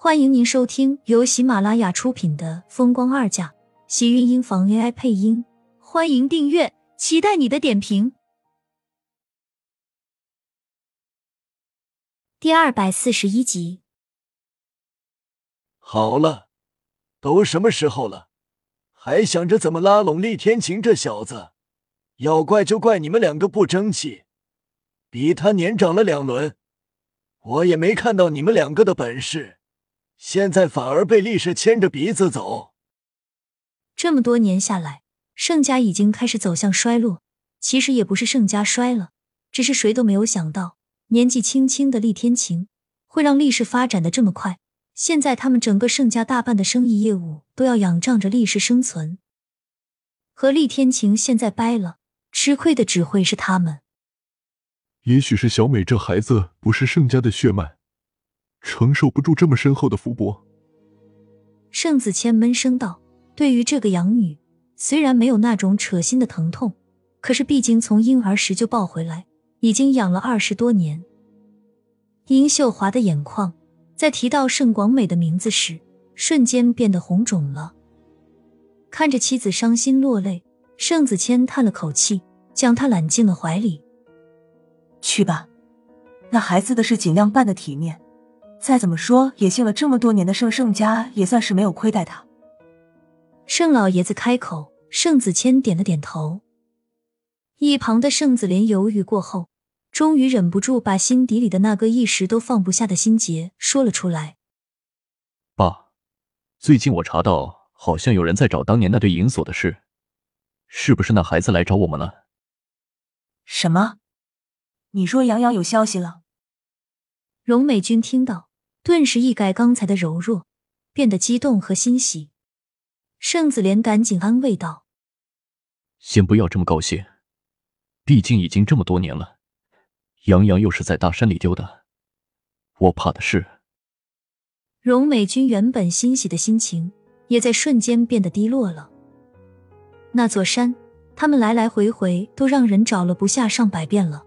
欢迎您收听由喜马拉雅出品的《风光二嫁》，喜运音房 AI 配音。欢迎订阅，期待你的点评。第二百四十一集。好了，都什么时候了，还想着怎么拉拢厉天晴这小子？要怪就怪你们两个不争气，比他年长了两轮，我也没看到你们两个的本事。现在反而被厉氏牵着鼻子走。这么多年下来，盛家已经开始走向衰落。其实也不是盛家衰了，只是谁都没有想到，年纪轻轻的厉天晴会让厉氏发展的这么快。现在他们整个盛家大半的生意业务都要仰仗着厉氏生存，和厉天晴现在掰了，吃亏的只会是他们。也许是小美这孩子不是盛家的血脉。承受不住这么深厚的福薄，盛子谦闷声道：“对于这个养女，虽然没有那种扯心的疼痛，可是毕竟从婴儿时就抱回来，已经养了二十多年。”殷秀华的眼眶在提到盛广美的名字时，瞬间变得红肿了。看着妻子伤心落泪，盛子谦叹了口气，将她揽进了怀里：“去吧，那孩子的事尽量办的体面。”再怎么说，也姓了这么多年的盛盛家，也算是没有亏待他。盛老爷子开口，盛子谦点了点头。一旁的盛子莲犹豫过后，终于忍不住把心底里的那个一时都放不下的心结说了出来：“爸，最近我查到，好像有人在找当年那对银锁的事，是不是那孩子来找我们了？”什么？你说杨洋有消息了？荣美君听到。顿时一改刚才的柔弱，变得激动和欣喜。盛子莲赶紧安慰道：“先不要这么高兴，毕竟已经这么多年了，杨洋又是在大山里丢的，我怕的是……”荣美君原本欣喜的心情也在瞬间变得低落了。那座山，他们来来回回都让人找了不下上百遍了。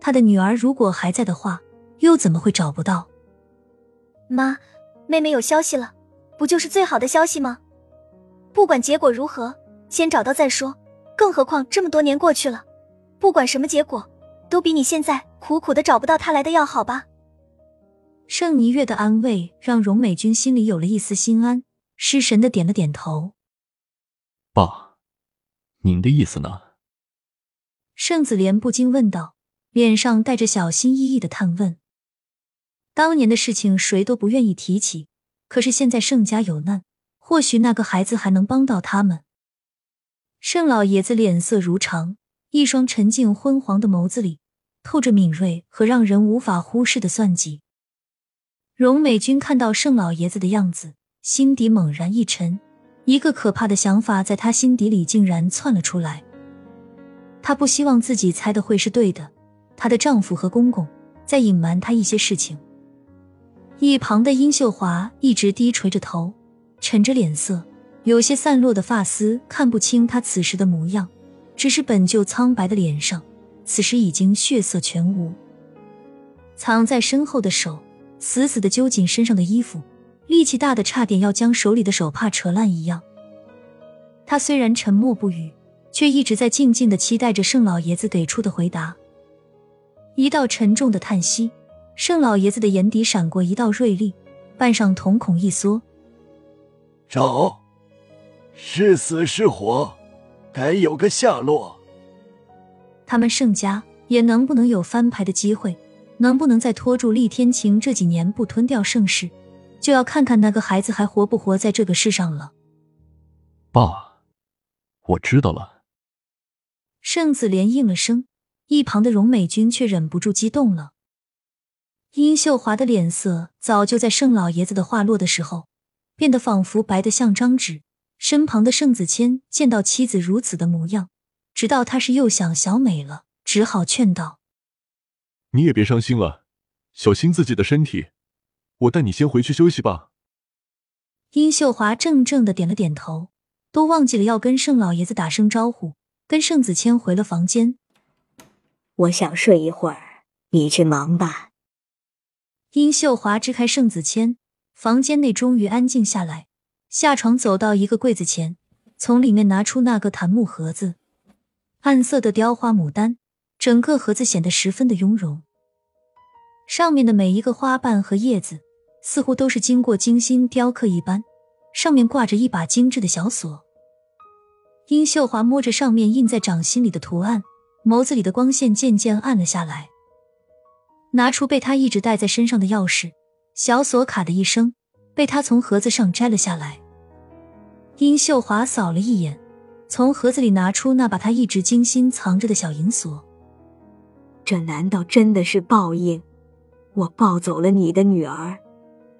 他的女儿如果还在的话，又怎么会找不到？妈，妹妹有消息了，不就是最好的消息吗？不管结果如何，先找到再说。更何况这么多年过去了，不管什么结果，都比你现在苦苦的找不到他来的要好吧。盛霓月的安慰让荣美君心里有了一丝心安，失神的点了点头。爸，您的意思呢？盛子莲不禁问道，脸上带着小心翼翼的探问。当年的事情谁都不愿意提起，可是现在盛家有难，或许那个孩子还能帮到他们。盛老爷子脸色如常，一双沉静昏黄的眸子里透着敏锐和让人无法忽视的算计。荣美君看到盛老爷子的样子，心底猛然一沉，一个可怕的想法在他心底里竟然窜了出来。她不希望自己猜的会是对的，她的丈夫和公公在隐瞒她一些事情。一旁的殷秀华一直低垂着头，沉着脸色，有些散落的发丝看不清她此时的模样，只是本就苍白的脸上，此时已经血色全无。藏在身后的手死死的揪紧身上的衣服，力气大的差点要将手里的手帕扯烂一样。他虽然沉默不语，却一直在静静的期待着盛老爷子给出的回答。一道沉重的叹息。盛老爷子的眼底闪过一道锐利，半上瞳孔一缩。找，是死是活，该有个下落。他们盛家也能不能有翻牌的机会？能不能再拖住厉天晴这几年不吞掉盛世？就要看看那个孩子还活不活在这个世上了。爸，我知道了。盛子莲应了声，一旁的荣美君却忍不住激动了。殷秀华的脸色早就在盛老爷子的话落的时候变得仿佛白的像张纸。身旁的盛子谦见到妻子如此的模样，知道他是又想小美了，只好劝道：“你也别伤心了，小心自己的身体。我带你先回去休息吧。”殷秀华怔怔的点了点头，都忘记了要跟盛老爷子打声招呼，跟盛子谦回了房间。我想睡一会儿，你去忙吧。殷秀华支开盛子谦，房间内终于安静下来，下床走到一个柜子前，从里面拿出那个檀木盒子，暗色的雕花牡丹，整个盒子显得十分的雍容。上面的每一个花瓣和叶子，似乎都是经过精心雕刻一般，上面挂着一把精致的小锁。殷秀华摸着上面印在掌心里的图案，眸子里的光线渐渐暗了下来。拿出被他一直带在身上的钥匙，小锁卡的一声被他从盒子上摘了下来。殷秀华扫了一眼，从盒子里拿出那把他一直精心藏着的小银锁。这难道真的是报应？我抱走了你的女儿，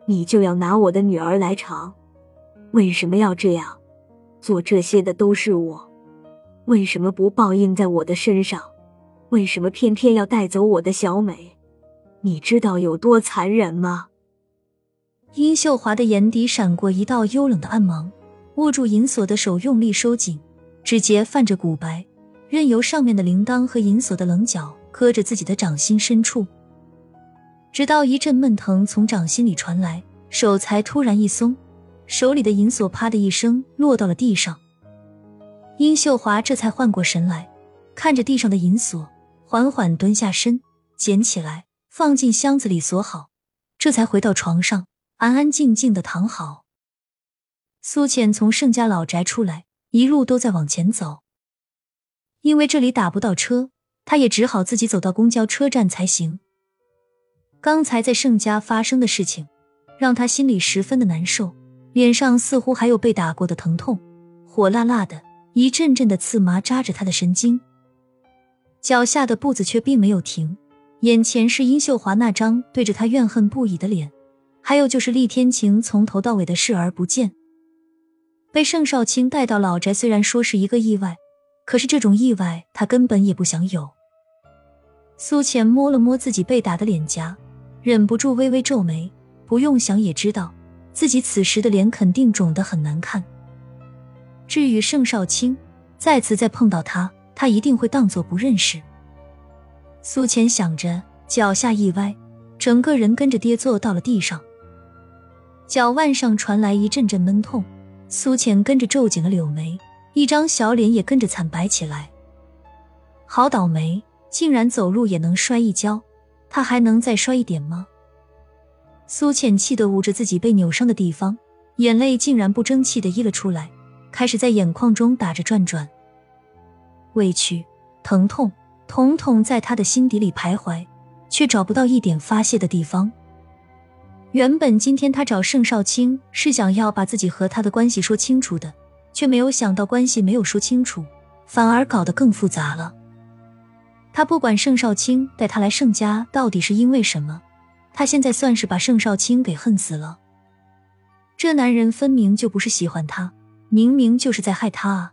你就要拿我的女儿来偿？为什么要这样？做这些的都是我，为什么不报应在我的身上？为什么偏偏要带走我的小美？你知道有多残忍吗？殷秀华的眼底闪过一道幽冷的暗芒，握住银锁的手用力收紧，指节泛着骨白，任由上面的铃铛和银锁的棱角磕着自己的掌心深处，直到一阵闷疼从掌心里传来，手才突然一松，手里的银锁啪的一声落到了地上。殷秀华这才缓过神来，看着地上的银锁，缓缓蹲下身，捡起来。放进箱子里锁好，这才回到床上，安安静静的躺好。苏浅从盛家老宅出来，一路都在往前走，因为这里打不到车，他也只好自己走到公交车站才行。刚才在盛家发生的事情，让他心里十分的难受，脸上似乎还有被打过的疼痛，火辣辣的，一阵阵的刺麻扎着他的神经。脚下的步子却并没有停。眼前是殷秀华那张对着他怨恨不已的脸，还有就是厉天晴从头到尾的视而不见。被盛少卿带到老宅，虽然说是一个意外，可是这种意外他根本也不想有。苏浅摸了摸自己被打的脸颊，忍不住微微皱眉。不用想也知道，自己此时的脸肯定肿得很难看。至于盛少卿，再次再碰到他，他一定会当作不认识。苏浅想着，脚下一歪，整个人跟着跌坐到了地上。脚腕上传来一阵阵闷痛，苏浅跟着皱紧了柳眉，一张小脸也跟着惨白起来。好倒霉，竟然走路也能摔一跤，他还能再摔一点吗？苏浅气得捂着自己被扭伤的地方，眼泪竟然不争气的溢了出来，开始在眼眶中打着转转。委屈，疼痛。统统在他的心底里徘徊，却找不到一点发泄的地方。原本今天他找盛少卿是想要把自己和他的关系说清楚的，却没有想到关系没有说清楚，反而搞得更复杂了。他不管盛少卿带他来盛家到底是因为什么，他现在算是把盛少卿给恨死了。这男人分明就不是喜欢他，明明就是在害他啊！